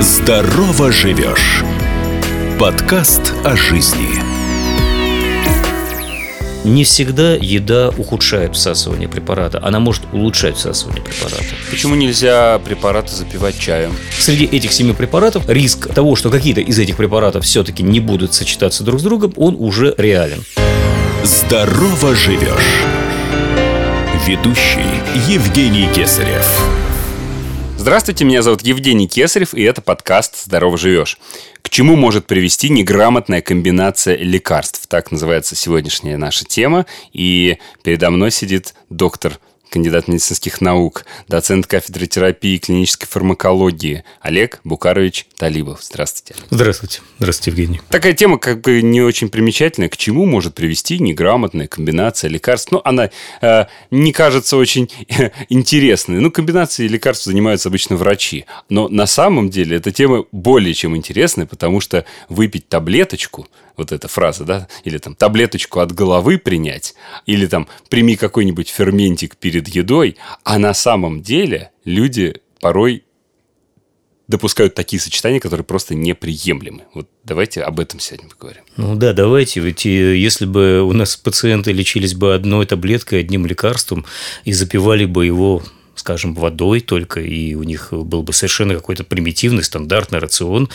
Здорово живешь. Подкаст о жизни. Не всегда еда ухудшает всасывание препарата, она может улучшать всасывание препарата. Почему нельзя препараты запивать чаем? Среди этих семи препаратов риск того, что какие-то из этих препаратов все-таки не будут сочетаться друг с другом, он уже реален. Здорово живешь. Ведущий Евгений Кесарев. Здравствуйте, меня зовут Евгений Кесарев, и это подкаст «Здорово живешь». К чему может привести неграмотная комбинация лекарств? Так называется сегодняшняя наша тема. И передо мной сидит доктор кандидат медицинских наук, доцент кафедры терапии и клинической фармакологии Олег Букарович Талибов. Здравствуйте. Здравствуйте. Здравствуйте, Евгений. Такая тема как бы не очень примечательная. К чему может привести неграмотная комбинация лекарств? Ну, она э, не кажется очень интересной. Ну, комбинацией лекарств занимаются обычно врачи. Но на самом деле эта тема более чем интересная, потому что выпить таблеточку вот эта фраза, да, или там таблеточку от головы принять, или там прими какой-нибудь ферментик перед едой, а на самом деле люди порой допускают такие сочетания, которые просто неприемлемы. Вот давайте об этом сегодня поговорим. Ну да, давайте. Ведь э, если бы у нас пациенты лечились бы одной таблеткой, одним лекарством и запивали бы его скажем, водой только, и у них был бы совершенно какой-то примитивный, стандартный рацион,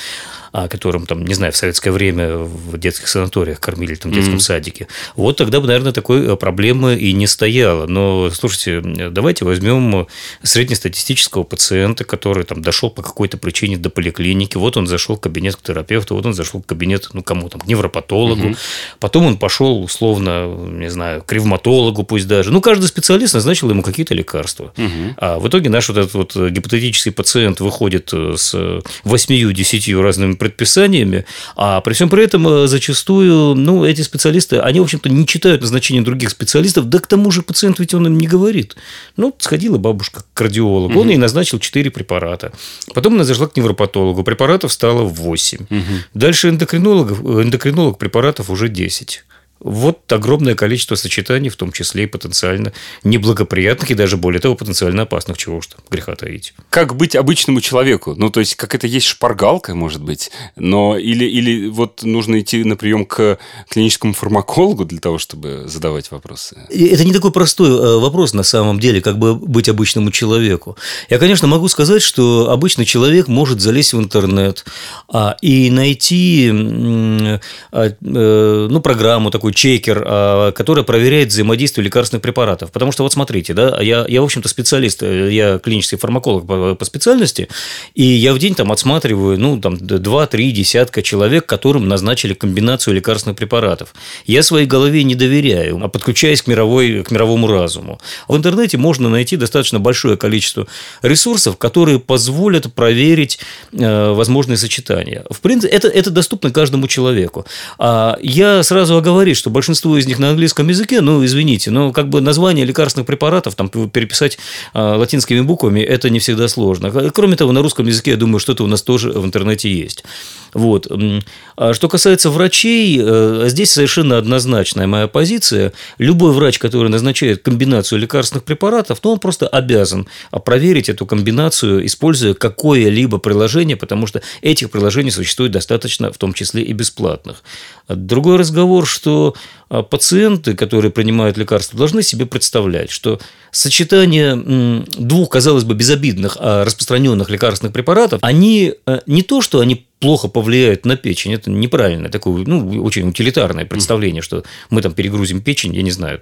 о котором, там, не знаю, в советское время в детских санаториях кормили, там, в детском mm-hmm. садике. Вот тогда бы, наверное, такой э, проблемы и не стояло. Но, слушайте, давайте возьмем среднестатистического пациента, который там дошел по какой-то причине до поликлиники, вот он зашел в кабинет к терапевту, вот он зашел в кабинет, ну, кому там, к невропатологу, mm-hmm. потом он пошел, условно, не знаю, к ревматологу пусть даже. Ну, каждый специалист назначил ему какие-то лекарства. Mm-hmm. А в итоге наш вот этот вот гипотетический пациент выходит с 8-10 разными предписаниями, а при всем при этом э, зачастую, ну, эти специалисты, они, в общем-то, не читают назначения других специалистов, да к тому же пациент ведь он им не говорит. Ну, сходила бабушка к кардиологу, угу. он ей назначил 4 препарата. Потом она зашла к невропатологу, препаратов стало 8. Угу. Дальше эндокринолог, эндокринолог препаратов уже 10. Вот огромное количество сочетаний, в том числе и потенциально неблагоприятных, и даже более того, потенциально опасных, чего уж там греха таить. Как быть обычному человеку? Ну, то есть, как это есть шпаргалка, может быть, но или, или вот нужно идти на прием к клиническому фармакологу для того, чтобы задавать вопросы? Это не такой простой э, вопрос, на самом деле, как бы быть обычному человеку. Я, конечно, могу сказать, что обычный человек может залезть в интернет а, и найти а, э, ну, программу такую, такой чекер, а, который проверяет взаимодействие лекарственных препаратов. Потому что вот смотрите, да, я, я в общем-то, специалист, э, я клинический фармаколог по, по специальности, и я в день там отсматриваю, ну, там, 2-3 десятка человек, которым назначили комбинацию лекарственных препаратов. Я своей голове не доверяю, а подключаясь к, мировой, к мировому разуму. В интернете можно найти достаточно большое количество ресурсов, которые позволят проверить э, возможные сочетания. В принципе, это, это доступно каждому человеку. А я сразу оговорюсь, говорит, что большинство из них на английском языке, ну, извините, но как бы название лекарственных препаратов там переписать а, латинскими буквами – это не всегда сложно. Кроме того, на русском языке, я думаю, что-то у нас тоже в интернете есть. Вот. А что касается врачей, э, здесь совершенно однозначная моя позиция. Любой врач, который назначает комбинацию лекарственных препаратов, ну, он просто обязан проверить эту комбинацию, используя какое-либо приложение, потому что этих приложений существует достаточно, в том числе и бесплатных. Другой разговор, что а, пациенты, которые принимают лекарства, должны себе представлять, что сочетание двух, казалось бы, безобидных, а распространенных лекарственных препаратов, они э, не то, что они плохо повлияют на печень, это неправильное такое, ну, очень утилитарное представление, что мы там перегрузим печень, я не знаю,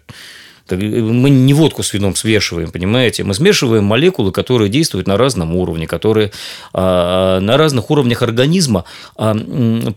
мы не водку с вином смешиваем, понимаете? Мы смешиваем молекулы, которые действуют на разном уровне, которые а, на разных уровнях организма а,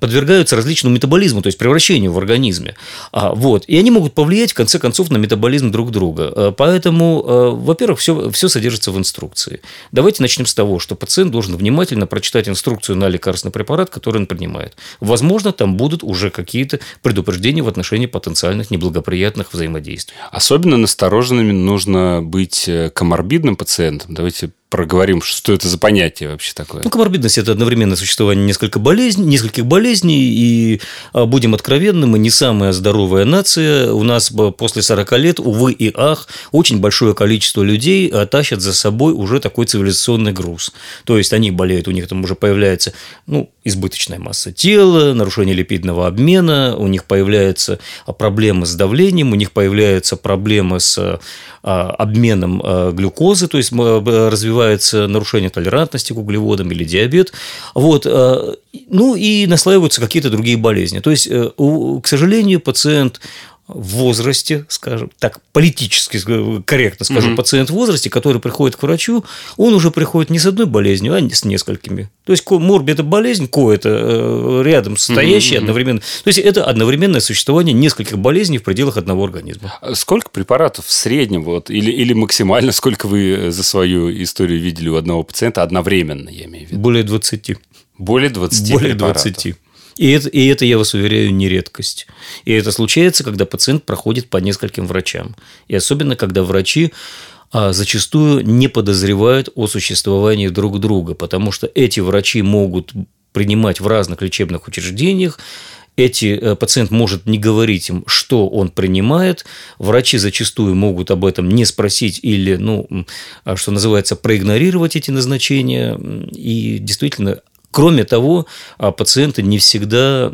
подвергаются различному метаболизму, то есть превращению в организме. А, вот. И они могут повлиять, в конце концов, на метаболизм друг друга. Поэтому, во-первых, все, все содержится в инструкции. Давайте начнем с того, что пациент должен внимательно прочитать инструкцию на лекарственный препарат, который он принимает. Возможно, там будут уже какие-то предупреждения в отношении потенциальных неблагоприятных взаимодействий. Особенно Особенно настороженными нужно быть э, коморбидным пациентам. Давайте проговорим, что это за понятие вообще такое. Ну, коморбидность – это одновременное существование несколько болезней, нескольких болезней, и а, будем откровенны, мы не самая здоровая нация. У нас после 40 лет, увы и ах, очень большое количество людей а, тащат за собой уже такой цивилизационный груз. То есть, они болеют, у них там уже появляется ну, избыточная масса тела, нарушение липидного обмена, у них появляются а, проблемы с давлением, у них появляются проблемы с обменом глюкозы, то есть развивается развивается нарушение толерантности к углеводам или диабет. Вот. Э, ну и наслаиваются какие-то другие болезни. То есть, э, к сожалению, пациент в возрасте, скажем так, политически корректно скажу, угу. пациент в возрасте, который приходит к врачу, он уже приходит не с одной болезнью, а с несколькими. То есть морби – это болезнь, ко – это э, рядом стоящие угу. одновременно. То есть это одновременное существование нескольких болезней в пределах одного организма. А сколько препаратов в среднем вот, или, или максимально, сколько вы за свою историю видели у одного пациента одновременно, я имею в виду? Более 20. Более 20 Более препаратов. 20. И это, и это, я вас уверяю, не редкость. И это случается, когда пациент проходит по нескольким врачам. И особенно, когда врачи а, зачастую не подозревают о существовании друг друга, потому что эти врачи могут принимать в разных лечебных учреждениях, эти э, пациент может не говорить им, что он принимает. Врачи зачастую могут об этом не спросить или, ну, а, что называется, проигнорировать эти назначения. И действительно, Кроме того, а, пациенты не всегда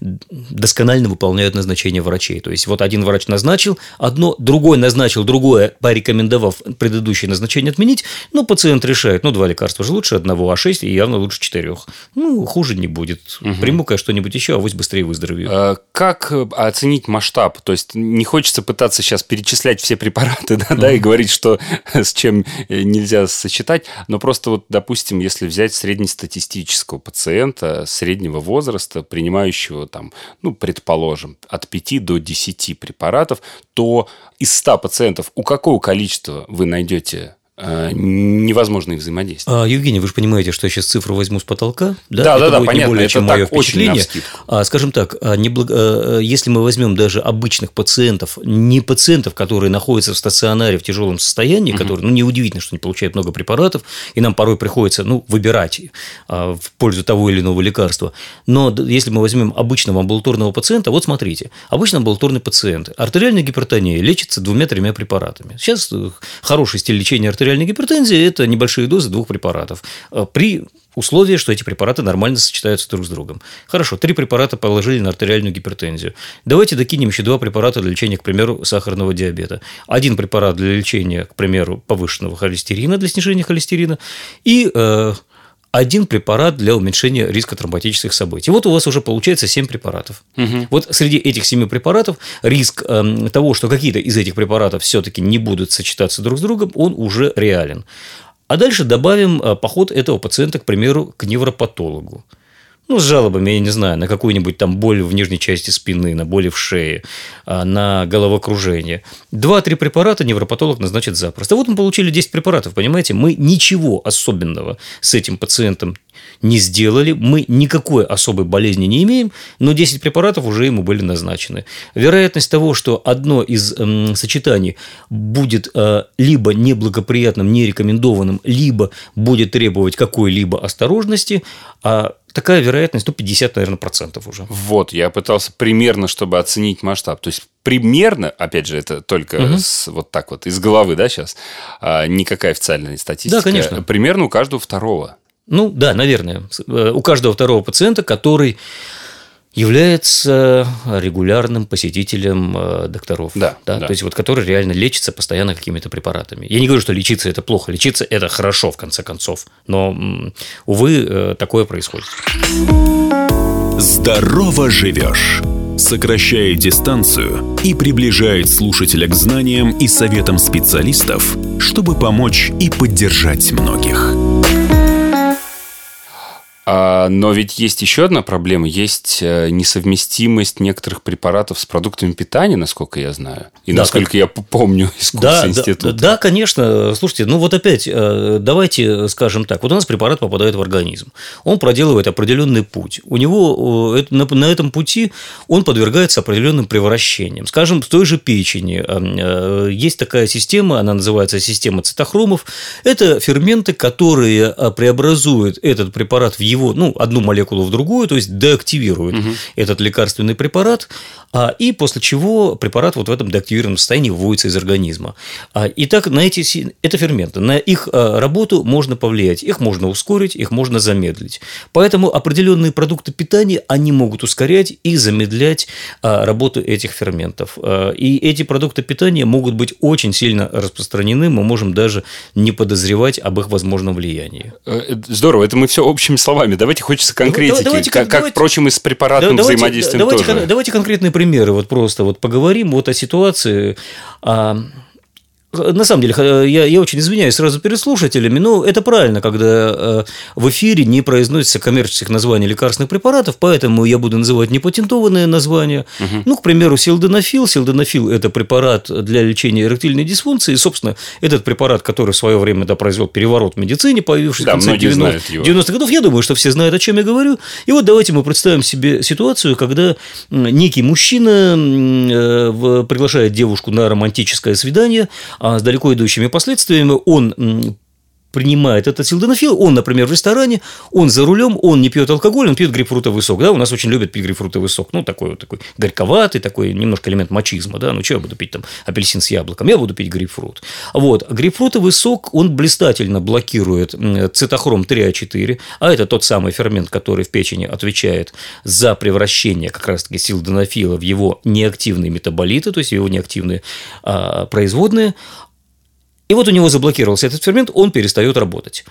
досконально выполняют назначение врачей. То есть, вот один врач назначил одно, другой назначил другое, порекомендовав предыдущее назначение отменить, но пациент решает, ну, два лекарства же лучше одного, а шесть и явно лучше четырех. Ну, хуже не будет. Угу. Приму-ка что-нибудь еще, а авось быстрее выздоровею. А как э, оценить масштаб? То есть, не хочется пытаться сейчас перечислять все препараты, да, да и говорить, что с чем э, нельзя сочетать, но просто вот, допустим, если взять среднестатистический психического пациента среднего возраста, принимающего, там, ну, предположим, от 5 до 10 препаратов, то из 100 пациентов у какого количества вы найдете Э, невозможно их взаимодействие. А, Евгений, вы же понимаете, что я сейчас цифру возьму с потолка. Да, да, да, да понятно. Не более, это чем так, мое впечатление. А, скажем так, а, не благ... А, если мы возьмем даже обычных пациентов, не пациентов, которые находятся в стационаре в тяжелом состоянии, угу. которые, ну, неудивительно, что они получают много препаратов, и нам порой приходится, ну, выбирать а, в пользу того или иного лекарства. Но если мы возьмем обычного амбулаторного пациента, вот смотрите, обычно амбулаторный пациент, артериальная гипертония лечится двумя-тремя препаратами. Сейчас э, хороший стиль лечения артериальной артериальной гипертензии – это небольшие дозы двух препаратов э, при условии, что эти препараты нормально сочетаются друг с другом. Хорошо, три препарата положили на артериальную гипертензию. Давайте докинем еще два препарата для лечения, к примеру, сахарного диабета. Один препарат для лечения, к примеру, повышенного холестерина, для снижения холестерина, и э, один препарат для уменьшения риска тромботических событий. Вот у вас уже получается 7 препаратов. Угу. Вот среди этих 7 препаратов риск э, того, что какие-то из этих препаратов все-таки не будут сочетаться друг с другом, он уже реален. А дальше добавим э, поход этого пациента, к примеру, к невропатологу ну, с жалобами, я не знаю, на какую-нибудь там боль в нижней части спины, на боли в шее, а, на головокружение. Два-три препарата невропатолог назначит запросто. Вот мы получили 10 препаратов, понимаете? Мы ничего особенного с этим пациентом не сделали, мы никакой особой болезни не имеем, но 10 препаратов уже ему были назначены. Вероятность того, что одно из э, сочетаний будет э, либо неблагоприятным, нерекомендованным, либо будет требовать какой-либо осторожности, а такая вероятность, ну, 50, наверное, процентов уже. Вот, я пытался примерно, чтобы оценить масштаб. То есть, примерно, опять же, это только угу. с, вот так вот из головы, да, сейчас, а, никакая официальная статистика. Да, конечно. Примерно у каждого второго. Ну, да, наверное. Э, у каждого второго пациента, который является регулярным посетителем э, докторов. Да, да, да. То есть, вот который реально лечится постоянно какими-то препаратами. Я не говорю, что лечиться это плохо. Лечиться это хорошо, в конце концов. Но, увы, э, такое происходит. Здорово живешь сокращает дистанцию и приближает слушателя к знаниям и советам специалистов, чтобы помочь и поддержать многих. А но ведь есть еще одна проблема. Есть э, несовместимость некоторых препаратов с продуктами питания, насколько я знаю. И Да, насколько как- я помню из курса Да, да, института. да, конечно. Слушайте, ну вот опять, э, давайте скажем так. Вот у нас препарат попадает в организм. Он проделывает определенный путь. У него на этом пути он подвергается определенным превращениям. Скажем, в той же печени э, есть такая система, она называется система цитохромов. Это ферменты, которые преобразуют этот препарат в его, ну, одну молекулу в другую, то есть деактивируют этот лекарственный препарат, а, и после чего препарат вот в этом деактивированном состоянии выводится из организма. А, Итак, на эти это ферменты, на их а, работу можно повлиять, их можно ускорить, их можно замедлить. Поэтому определенные продукты питания они могут ускорять и замедлять а, работу этих ферментов. А, И эти продукты питания могут быть очень сильно распространены, мы можем даже не подозревать об их возможном влиянии. Э, э, Здорово, это мы все общими словами. Давайте хочется конкретики, давайте- как, как, давайте- впрочем, и с препаратным Да, давайте- взаимодействием давайте, тоже. давайте конкретные примеры, вот просто вот поговорим вот о ситуации. А, на самом деле, я, я очень извиняюсь сразу перед слушателями, но это правильно, когда э, в эфире не произносится коммерческих названий лекарственных препаратов, поэтому я буду называть непатентованные названия. Ну, к примеру, силденафил. Силденафил – это препарат для лечения эректильной дисфункции. И, собственно, этот препарат, который в свое время да, произвел переворот в медицине, появившийся Да, в конце многие 90 знают его. 90-х годов. Я думаю, что все знают, о чем я говорю. И вот давайте мы представим себе ситуацию, когда некий мужчина э, приглашает девушку на романтическое свидание с далеко идущими последствиями. Он принимает этот силденафил, он, например, в ресторане, он за рулем, он не пьет алкоголь, он пьет грейпфрутовый сок. Да, у нас очень любят пить грейпфрутовый сок. Ну, такой вот такой горьковатый, такой немножко элемент мачизма. Да? Ну, что я буду пить там апельсин с яблоком? Я буду пить грейпфрут. Вот. Грейпфрутовый сок, он блистательно блокирует цитохром 3А4, а это тот самый фермент, который в печени отвечает за превращение как раз-таки силденафила в его неактивные метаболиты, то есть его неактивные а, производные. И вот у него заблокировался этот фермент, он перестает работать.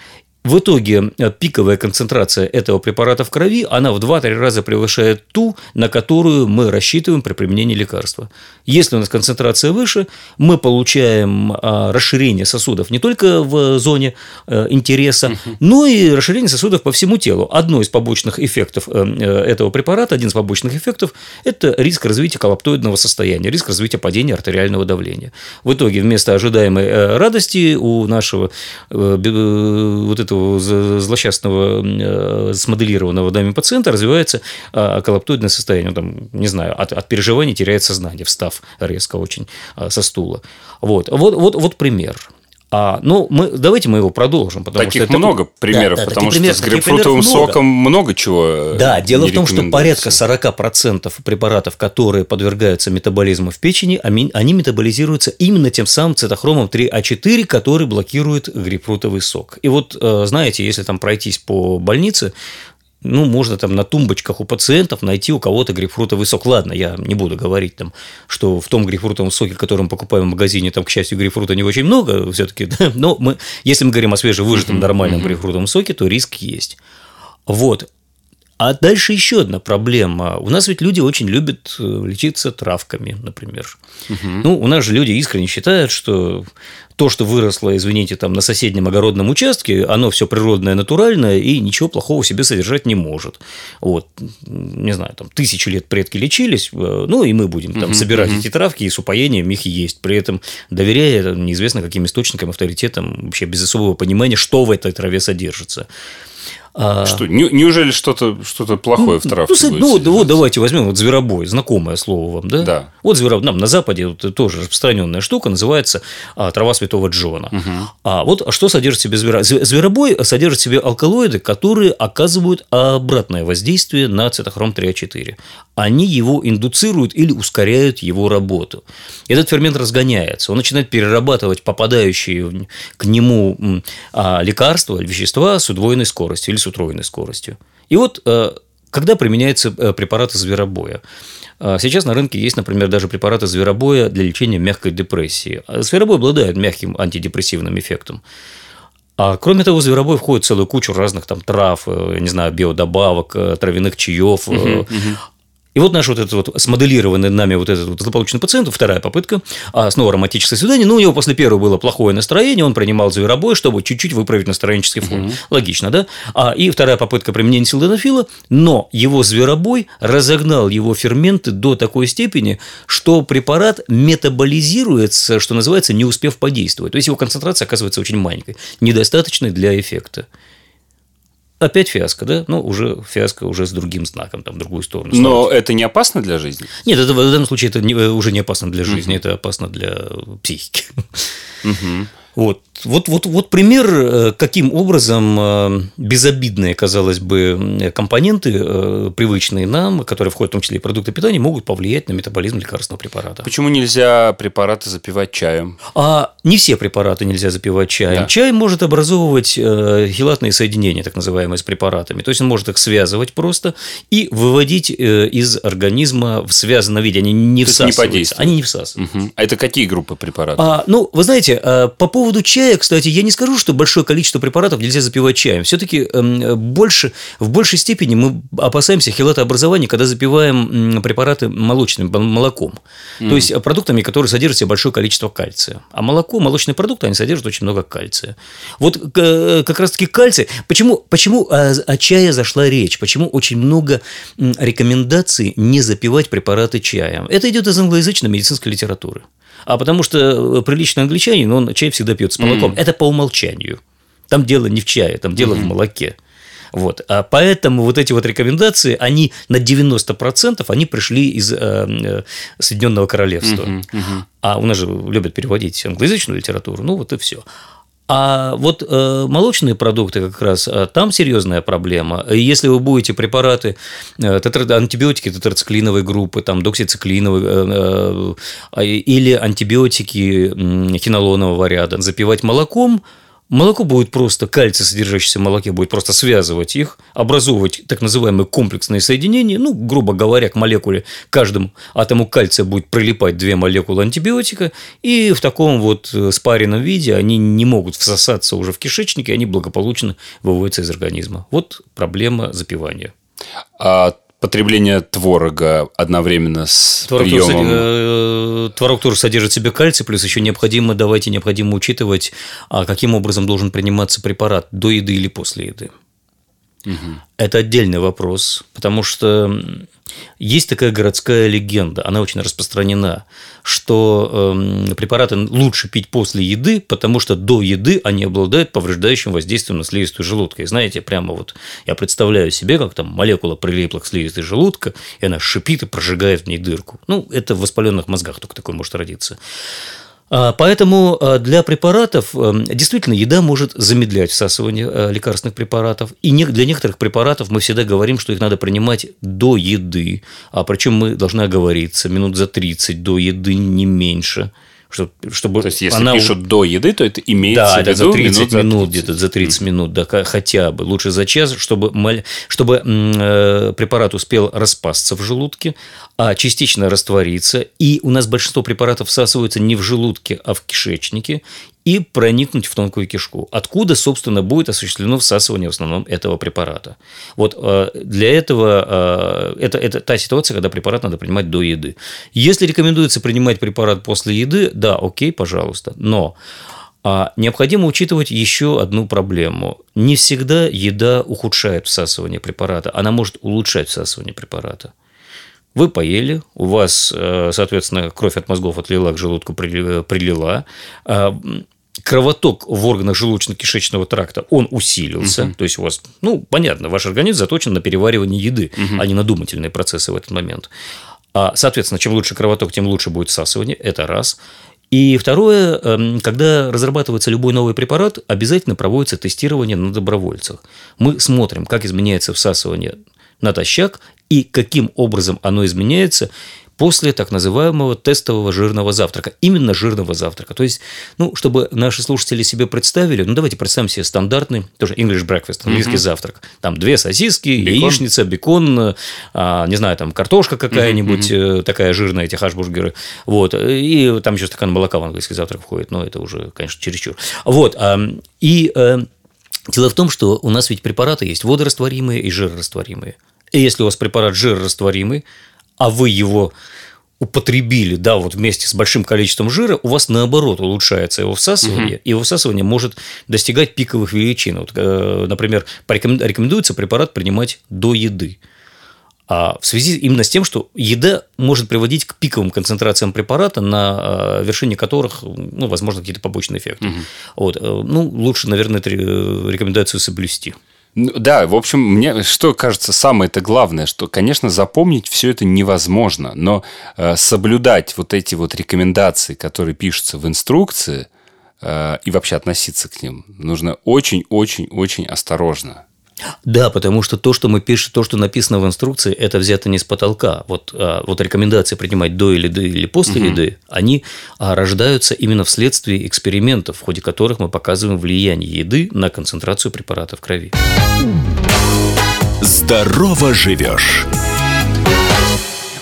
В итоге э, пиковая концентрация этого препарата в крови, она в 2-3 раза превышает ту, на которую мы рассчитываем при применении лекарства. Если у нас концентрация выше, мы получаем а, расширение сосудов не только в зоне э, интереса, но и расширение сосудов по всему телу. Одно из побочных эффектов э, этого препарата, один из побочных эффектов – это риск развития коллаптоидного состояния, риск развития падения артериального давления. В итоге вместо ожидаемой радости у нашего вот этого за- злосчастного э, смоделированного нами пациента развивается а, коллаптоидное состояние. Он там, не знаю, от, от переживаний теряет сознание, встав резко очень а, со стула. Вот, вот, вот, вот пример. А, ну, мы, давайте мы его продолжим. Потому Таких что это- много примеров, Да, да, потому что примеров- с грейпфрутовым много. соком много чего э, Да, дело в том, что порядка 40% препаратов, которые подвергаются метаболизму в печени, они метаболизируются именно тем самым цитохромом 3А4, который блокирует грейпфрутовый сок. И вот, э, знаете, если там пройтись по больнице, ну, можно там на тумбочках у пациентов найти у кого-то грейпфрутовый сок. Ладно, я не буду говорить там, что в том грейпфрутовом соке, который мы покупаем в магазине, там, к счастью, грейпфрута не очень много все-таки, но мы, если мы говорим о свежевыжатом нормальном грейпфрутовом соке, то риск есть. Вот. А дальше еще одна проблема. У нас ведь люди очень любят э, лечиться травками, например. Ну, у нас же люди искренне считают, что то, что выросло, извините, там на соседнем огородном участке, оно все природное, натуральное и ничего плохого в себе содержать не может. Вот, не знаю, там тысячи лет предки лечились, э, ну и мы будем там собирать эти травки и с упоением их есть, при этом доверяя неизвестно каким источникам, авторитетам, вообще без особого понимания, что в этой траве содержится. А, Что, не- неужели что-то что плохое в травке ну, будет ну, вот, давайте возьмем вот зверобой, знакомое слово вам, да? Да. Вот зверобой, нам на Западе вот тоже распространенная штука называется а, трава святого Джона. А вот что содержит в себе зверобой? Зверобой содержит в себе алкалоиды, которые оказывают обратное воздействие на цитохром 3А4. Они его индуцируют или ускоряют его работу. Этот фермент разгоняется, он начинает перерабатывать попадающие к нему а, лекарства, вещества с удвоенной скоростью с утроенной скоростью. И вот э, когда применяются э, препараты зверобоя? Э, Сейчас на рынке есть, например, даже препараты зверобоя для лечения мягкой депрессии. А Зверобой обладает мягким антидепрессивным эффектом. А кроме того, зверобой входит целую кучу разных там трав, я не знаю, биодобавок, травяных чаев. э, И вот наш вот этот вот смоделированный нами вот этот вот злополучный пациент, вторая попытка, а снова романтическое свидание, ну, у него после первого было плохое настроение, он принимал зверобой, чтобы чуть-чуть выправить настроенческий фон. Угу. Логично, да? А, и вторая попытка применения силденафила, но его зверобой разогнал его ферменты до такой степени, что препарат метаболизируется, что называется, не успев подействовать. То есть его концентрация оказывается очень маленькой, недостаточной для эффекта. Опять фиаско, да? Ну, уже фиаско уже с другим знаком, там, в другую сторону. Но ставить. это не опасно для жизни? Нет, это, в данном случае это не, уже не опасно для жизни, угу. это опасно для психики. Угу. Вот. Вот, вот, вот пример, э, каким образом э, безобидные, казалось бы, компоненты, э, привычные нам, которые входят в том числе и продукты питания, могут повлиять на метаболизм лекарственного препарата. Почему нельзя препараты запивать чаем? А не все препараты нельзя запивать чаем. Да. Чай может образовывать хилатные соединения, так называемые, с препаратами. То есть он может их связывать просто и выводить из организма в связанном виде. Они не То всасываются. Не они не всасываются. Угу. А это какие группы препаратов? А, ну, вы знаете, по поводу чая чая, кстати, я не скажу, что большое количество препаратов нельзя запивать чаем. Все-таки эм, больше, в большей степени мы опасаемся хелатообразования, когда запиваем препараты молочным молоком. Mm. То есть э, продуктами, которые содержат в себе большое количество кальция. А молоко, молочные продукты, они содержат очень много кальция. Вот э, как раз-таки кальций. Почему, почему о, о чае зашла речь? Почему очень много рекомендаций не запивать препараты чаем? Это идет из англоязычной медицинской литературы а потому что э, приличный англичанин, он чай всегда пьет с молоком. Mm. Это по умолчанию. Там дело не в чае, там дело mm-hmm. в молоке. Вот. А поэтому вот эти вот рекомендации, они на 90% они пришли из э, э, Соединенного Королевства. Uh-huh, uh-huh. А у нас же любят переводить англоязычную литературу, ну вот и все. А вот э, молочные продукты как раз э, там серьезная проблема. Если вы будете препараты, э, тетра, антибиотики тетрациклиновой группы, там доксициклиновой э, э, или антибиотики э, хинолонового ряда запивать молоком, Молоко будет просто, кальций, содержащийся в молоке, будет просто связывать их, образовывать так называемые комплексные соединения. Ну, грубо говоря, к молекуле, каждому атому кальция будет прилипать две молекулы антибиотика, и в таком вот э, спаренном виде они не могут всосаться уже в кишечнике, они благополучно выводятся из организма. Вот проблема запивания. А потребление творога одновременно с творог приемом... Тоже, э, творог тоже содержит в себе кальций, плюс еще необходимо, давайте необходимо учитывать, а каким образом должен приниматься препарат, до еды или после еды. Угу. Это отдельный вопрос, потому что есть такая городская легенда, она очень распространена, что э, препараты лучше пить после еды, потому что до еды они обладают повреждающим воздействием на слизистую желудка. И знаете, прямо вот я представляю себе, как там молекула прилипла к слизистой желудка, и она шипит и прожигает в ней дырку. Ну, это в воспаленных мозгах только такое может родиться. А, поэтому а, для препаратов эм, действительно еда может замедлять всасывание э, лекарственных препаратов. И для некоторых препаратов мы всегда говорим, что их надо принимать до еды. А причем мы должны оговориться минут за 30 до еды, не меньше чтобы, чтобы То есть, если она пишут до еды, то это имеется да, в виду за 30 минут, минут где-то за 30 минут, да, хотя бы. Лучше за час, чтобы, чтобы э, препарат успел распасться в желудке, а частично раствориться. И у нас большинство препаратов всасываются не в желудке, а в кишечнике и проникнуть в тонкую кишку, откуда, собственно, будет осуществлено всасывание в основном этого препарата. Вот э, для этого э, это, это та ситуация, когда препарат надо принимать до еды. Если рекомендуется принимать препарат после еды, да, окей, пожалуйста, но а необходимо учитывать еще одну проблему. Не всегда еда ухудшает всасывание препарата, она может улучшать всасывание препарата. Вы поели, у вас, э, соответственно, кровь от мозгов отлила к желудку, прилила, а, кровоток в органах желудочно-кишечного тракта, он усилился. Угу. То есть у вас, ну, понятно, ваш организм заточен на переваривание еды, угу. а не на думательные процессы в этот момент. А, соответственно, чем лучше кровоток, тем лучше будет всасывание. Это раз. И второе, эм, когда разрабатывается любой новый препарат, обязательно проводится тестирование на добровольцах. Мы смотрим, как изменяется всасывание натощак и каким образом оно изменяется после так называемого тестового жирного завтрака. Именно жирного завтрака. То есть, ну, чтобы наши слушатели себе представили, ну, давайте представим себе стандартный, тоже English breakfast, английский угу. завтрак. Там две сосиски, бекон. яичница, бекон, а, не знаю, там картошка какая-нибудь угу. такая жирная, эти хашбургеры. Вот. И там еще стакан молока в английский завтрак входит, но это уже, конечно, чересчур. Вот. И э, дело в том, что у нас ведь препараты есть водорастворимые и жирорастворимые. И если у вас препарат жирорастворимый, а вы его употребили, да, вот вместе с большим количеством жира, у вас наоборот улучшается его всасывание, угу. и его всасывание может достигать пиковых величин. Вот, э, например, рекомендуется препарат принимать до еды. А в связи именно с тем, что еда может приводить к пиковым концентрациям препарата, на э, вершине которых, ну, возможно, какие-то побочные эффекты. Угу. Вот. Э, ну, лучше, наверное, рекомендацию соблюсти. Ну, да, в общем, мне что кажется самое-то главное, что, конечно, запомнить все это невозможно, но э, соблюдать вот эти вот рекомендации, которые пишутся в инструкции, э, и вообще относиться к ним нужно очень-очень-очень осторожно. Да, потому что то, что мы пишем, то, что написано в инструкции, это взято не с потолка. Вот, а, вот рекомендации принимать до или до или после угу. еды, они а, рождаются именно вследствие экспериментов, в ходе которых мы показываем влияние еды на концентрацию препарата в крови. Здорово живешь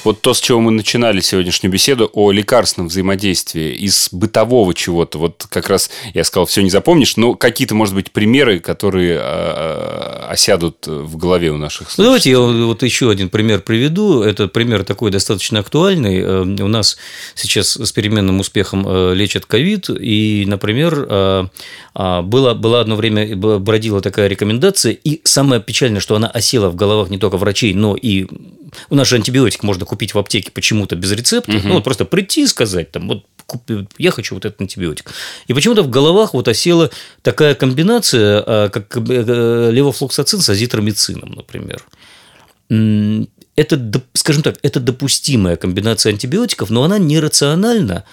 вот то, с чего мы начинали сегодняшнюю беседу, о лекарственном взаимодействии из бытового чего-то. Вот как раз я сказал, все не запомнишь, но какие-то, может быть, примеры, которые а, а, осядут в голове у наших слушателей. Ну, давайте я вот еще один пример приведу. Это пример такой достаточно актуальный. Э, у нас сейчас с переменным успехом э, лечат ковид, и, например, э, а, было, было одно время, бродила такая рекомендация, и самое печальное, что она осела в головах не только врачей, но и у нас же антибиотик можно купить в аптеке почему-то без рецепта. Угу. Ну, вот просто прийти и сказать, там, вот я хочу вот этот антибиотик. И почему-то в головах вот осела такая комбинация, а, как э, левофлоксацин с азитромицином, например. Это, скажем так, это допустимая комбинация антибиотиков, но она нерациональна,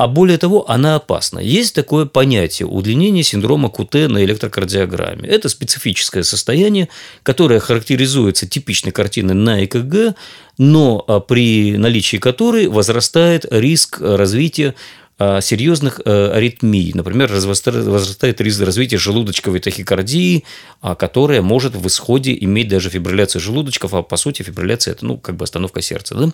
а более того, она опасна. Есть такое понятие удлинение синдрома КУТ на электрокардиограмме. Это специфическое состояние, которое характеризуется типичной картиной на ЭКГ, но а, при наличии которой возрастает риск развития а, серьезных э, аритмий. Например, возрастает риск развития желудочковой тахикардии, а, которая может в исходе иметь даже фибрилляцию желудочков, а по сути фибрилляция – это ну, как бы остановка сердца. Да?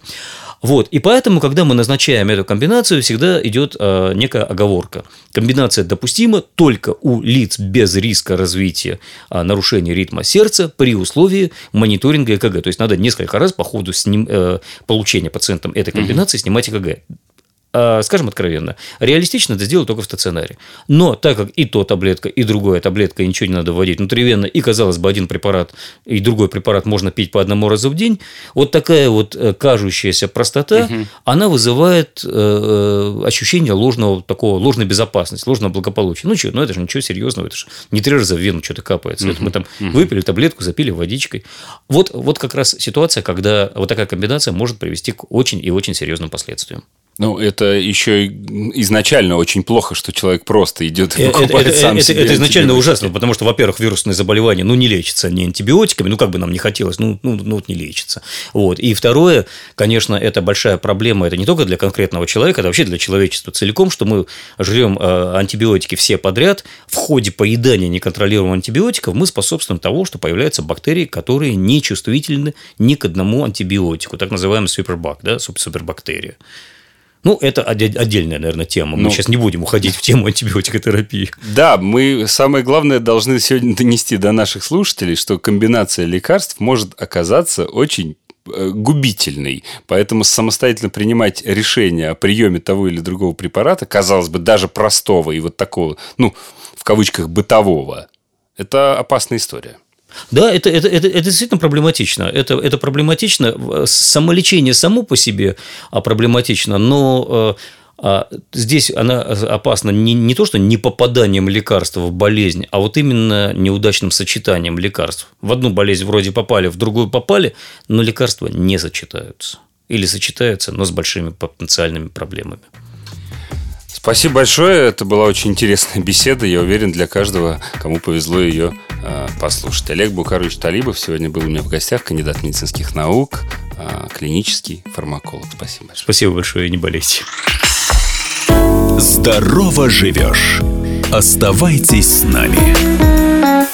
Вот. И поэтому, когда мы назначаем эту комбинацию, всегда идет а, некая оговорка. Комбинация допустима только у лиц без риска развития нарушения ритма сердца при условии мониторинга ЭКГ. То есть, надо несколько раз по ходу э, получения пациентам этой комбинации снимать ЭКГ. А, скажем откровенно, реалистично это сделать только в стационаре. Но так как и то таблетка, и другая таблетка, и ничего не надо вводить внутривенно, и, казалось бы, один препарат и другой препарат можно пить по одному разу в день, вот такая вот э, кажущаяся простота, угу. она вызывает э, э, ощущение ложного, такого, ложной безопасности, ложного благополучия. Ну что, ну это же ничего серьезного, это же не три раза в вену что-то капается. Угу. Это мы там угу. выпили таблетку, запили водичкой. Вот, вот как раз ситуация, когда вот такая комбинация может привести к очень и очень серьезным последствиям. Ну, это еще изначально очень плохо, что человек просто идет и э, покупает это, сам это, себе. Это изначально ужасно, потому что, во-первых, вирусные заболевания, ну, не лечатся не антибиотиками, ну, как бы нам не хотелось, ну, ну, ну вот не лечится. Вот. И второе, конечно, это большая проблема, это не только для конкретного человека, это вообще для человечества целиком, что мы жрем э, антибиотики все подряд, в ходе поедания неконтролируемых антибиотиков мы способствуем того, что появляются бактерии, которые не чувствительны ни к одному антибиотику, так называемый супербак, да, супербактерия. Ну, это отдельная, наверное, тема. Мы ну, сейчас не будем уходить в тему антибиотикотерапии. Да, мы самое главное должны сегодня донести до наших слушателей, что комбинация лекарств может оказаться очень э, губительной. Поэтому самостоятельно принимать решение о приеме того или другого препарата, казалось бы, даже простого и вот такого, ну, в кавычках, бытового, это опасная история. Да, это, это, это, это действительно проблематично. Это, это проблематично. Самолечение само по себе а проблематично, но э, а здесь она опасна не, не то, что не попаданием лекарства в болезнь, а вот именно неудачным сочетанием лекарств. В одну болезнь вроде попали, в другую попали, но лекарства не сочетаются. Или сочетаются, но с большими потенциальными проблемами. Спасибо большое. Это была очень интересная беседа. Я уверен, для каждого, кому повезло ее э, послушать. Олег Букарович Талибов сегодня был у меня в гостях, кандидат медицинских наук, э, клинический фармаколог. Спасибо большое. Спасибо большое не болейте. Здорово живешь. Оставайтесь с нами.